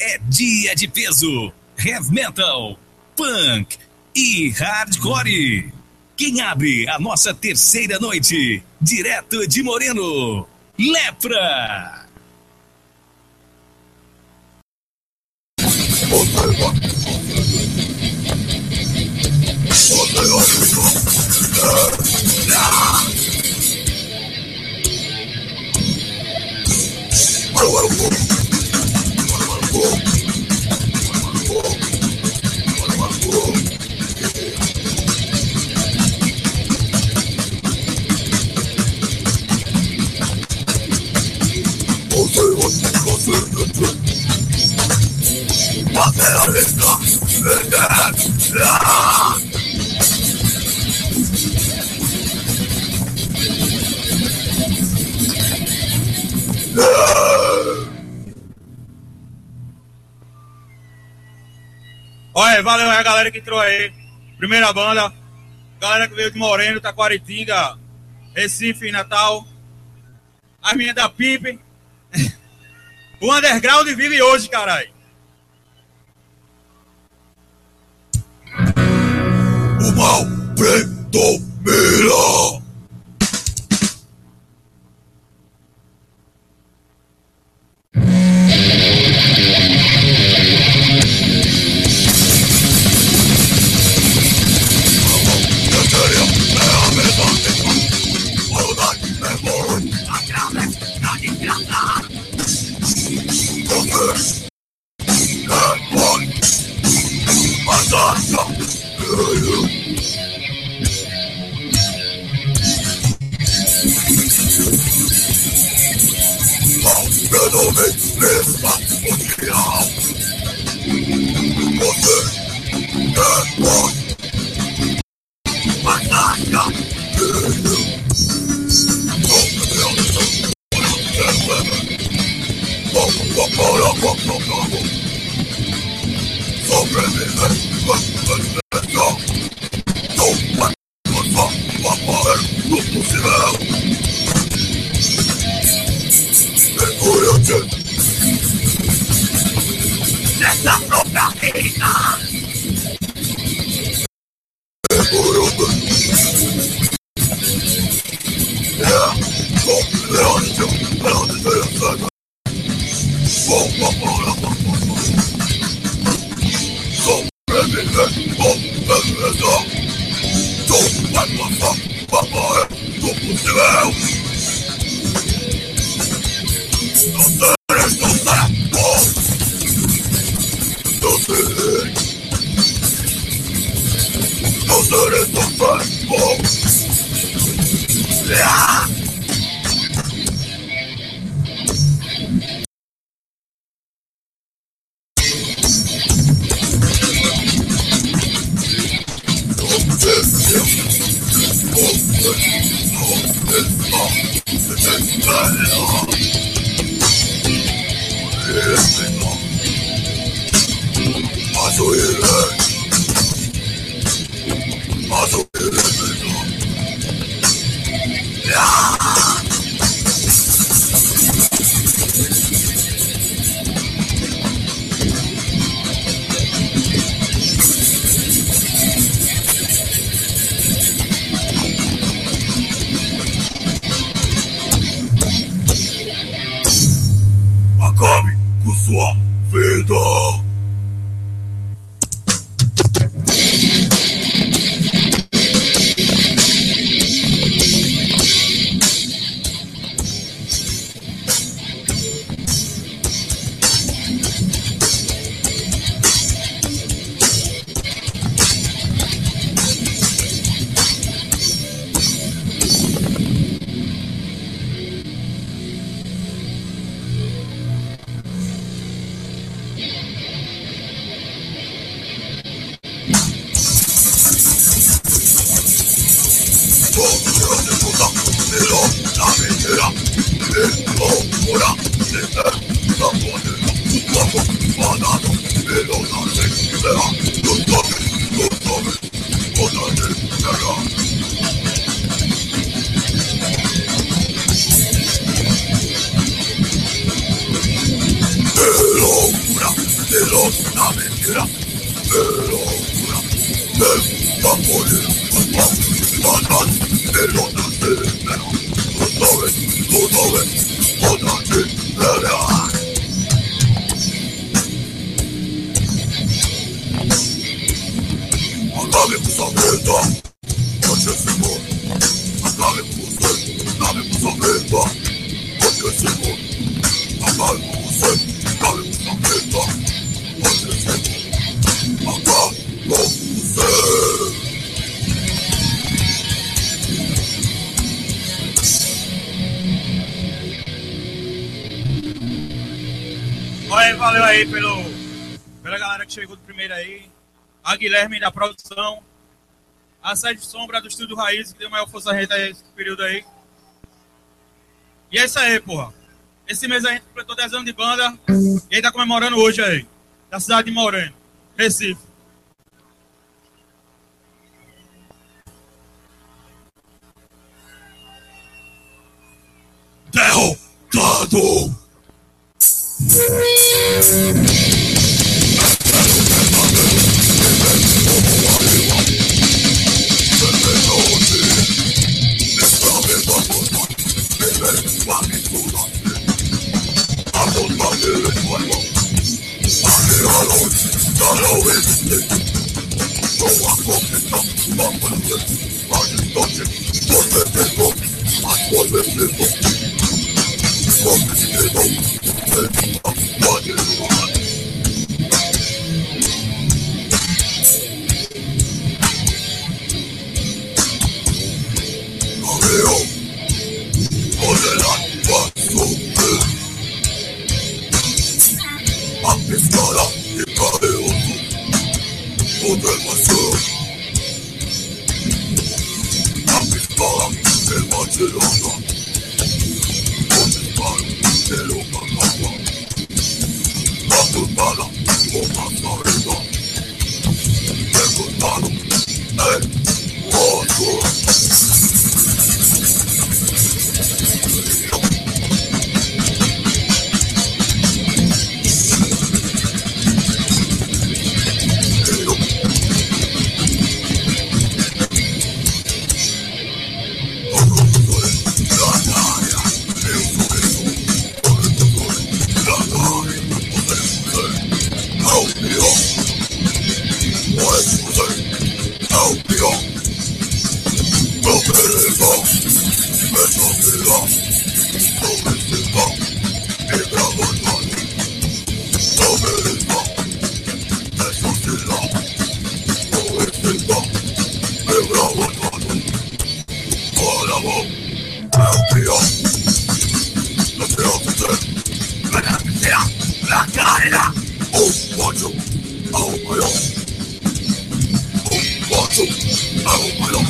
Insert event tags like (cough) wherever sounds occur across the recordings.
é dia de peso, heavy metal, punk e hardcore. Quem abre a nossa terceira noite, direto de Moreno, Lepra. (laughs) What the hell is that? Olha, valeu a galera que entrou aí. Primeira banda. Galera que veio de Moreno, Taquaritinga, Recife, Natal. As minhas da Pipe. (laughs) O underground vive hoje, caralho. O mal predomina. economics. Hey, um, 对啊。Loucura de los mentira, de locura, del tambor, matar, de los naceros, tú sabes, tú sabes, otra chingada. Acabe Olha, valeu aí pelo, pela galera que chegou do primeiro aí. A Guilherme da produção. A Sede Sombra do Estúdio Raiz, que deu maior força a gente aí nesse período aí. E é isso aí, porra. Esse mês a gente completou 10 anos de banda. E aí tá comemorando hoje aí. Da cidade de Moreno, Recife. Derrotado! Thank you. La carrera, un macho, a un mayor. Un macho, a un.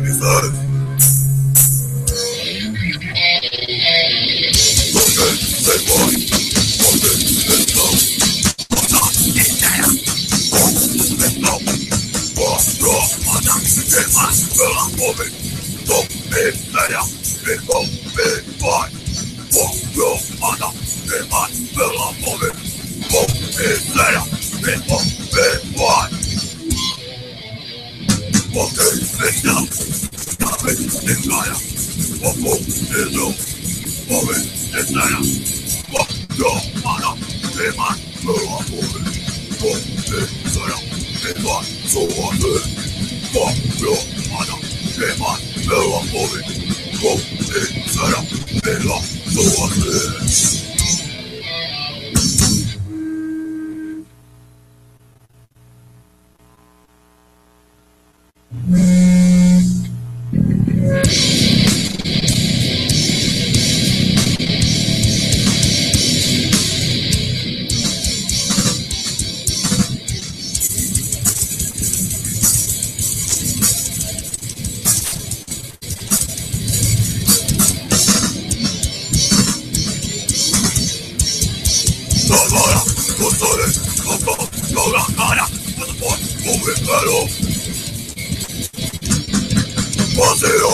happy Father. Demon Lord. Claro. Paseo.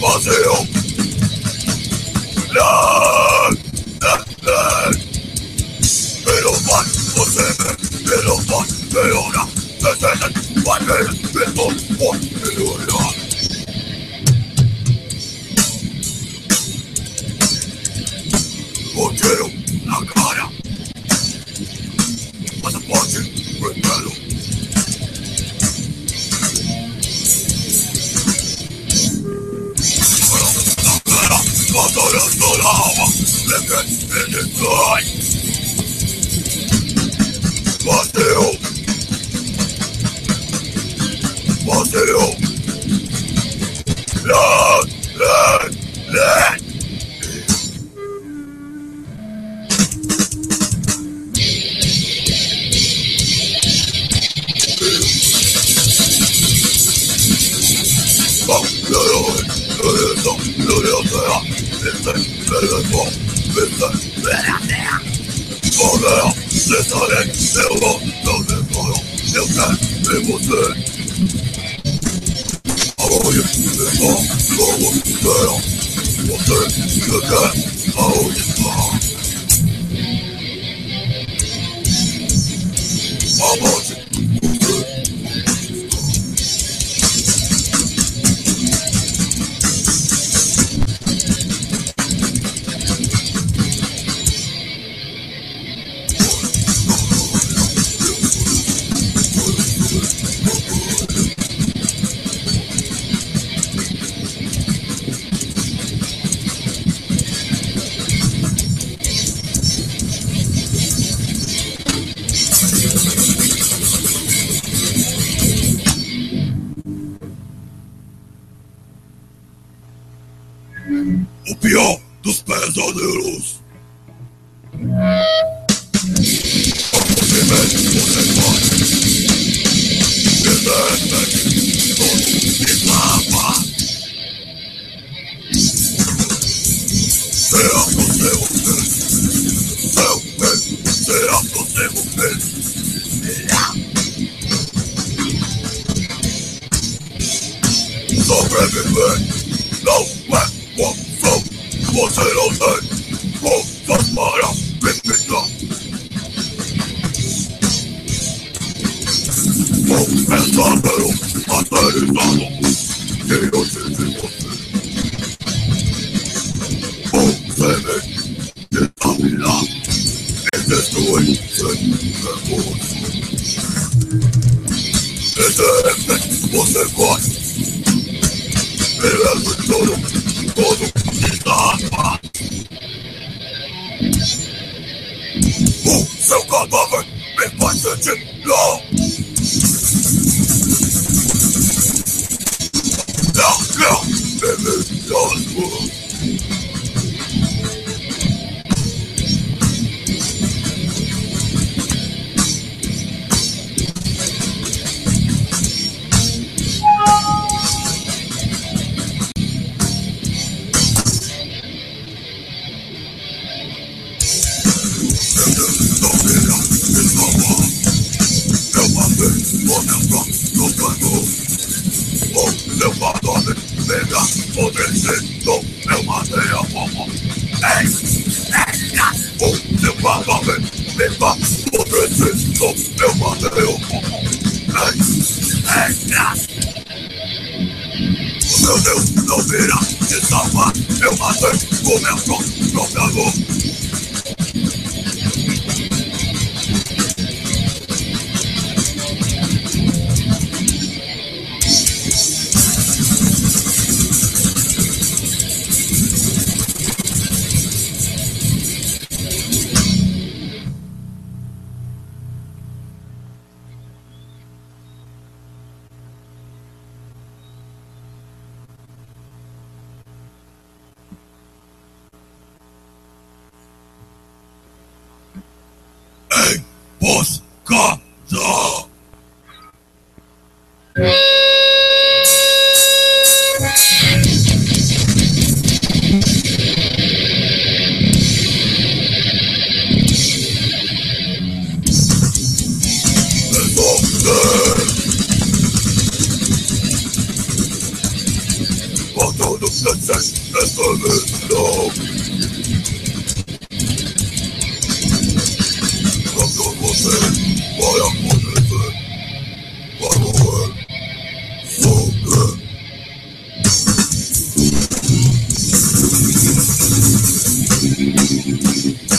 Paseo. La, la, la. Pero van, José, pero van, pero la. Cochero, la cara. Ereton, Wissen, Order, Sesaren, Euro, Dose, Euro, Hilfe, Emotion. Aber jetzt ist es noch, Euro, Euro, Emotion, Glück, Death, belongs. And that's the way suddenly the Oh commerçants, gendarmes, Yeah. thank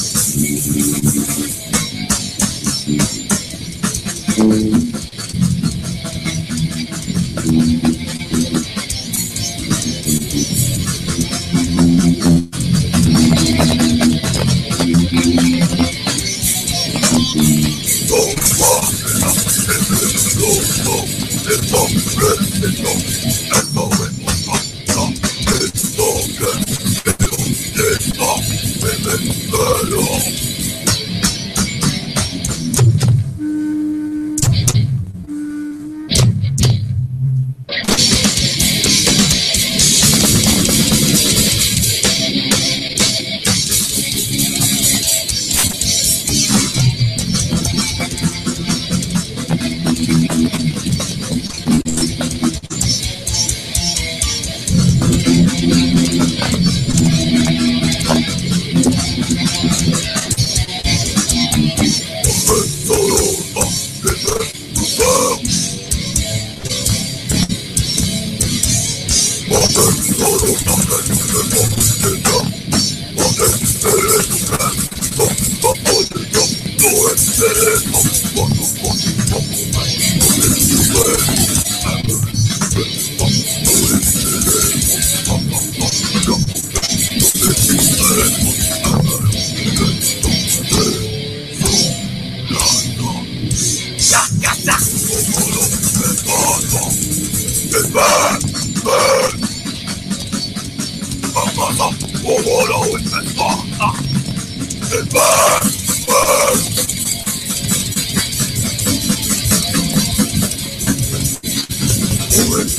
Thank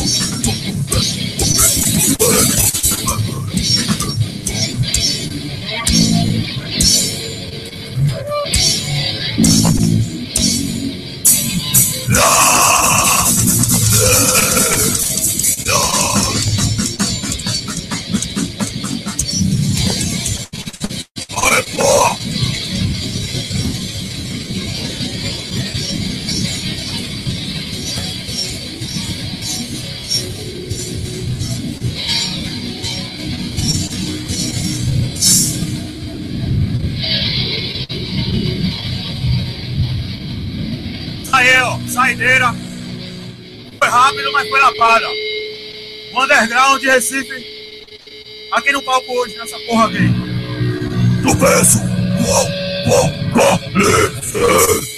you. saideira. Foi rápido, mas foi lapada. O underground de Recife. Aqui no palco hoje, nessa porra aqui. Do peso, com, com, com,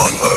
Not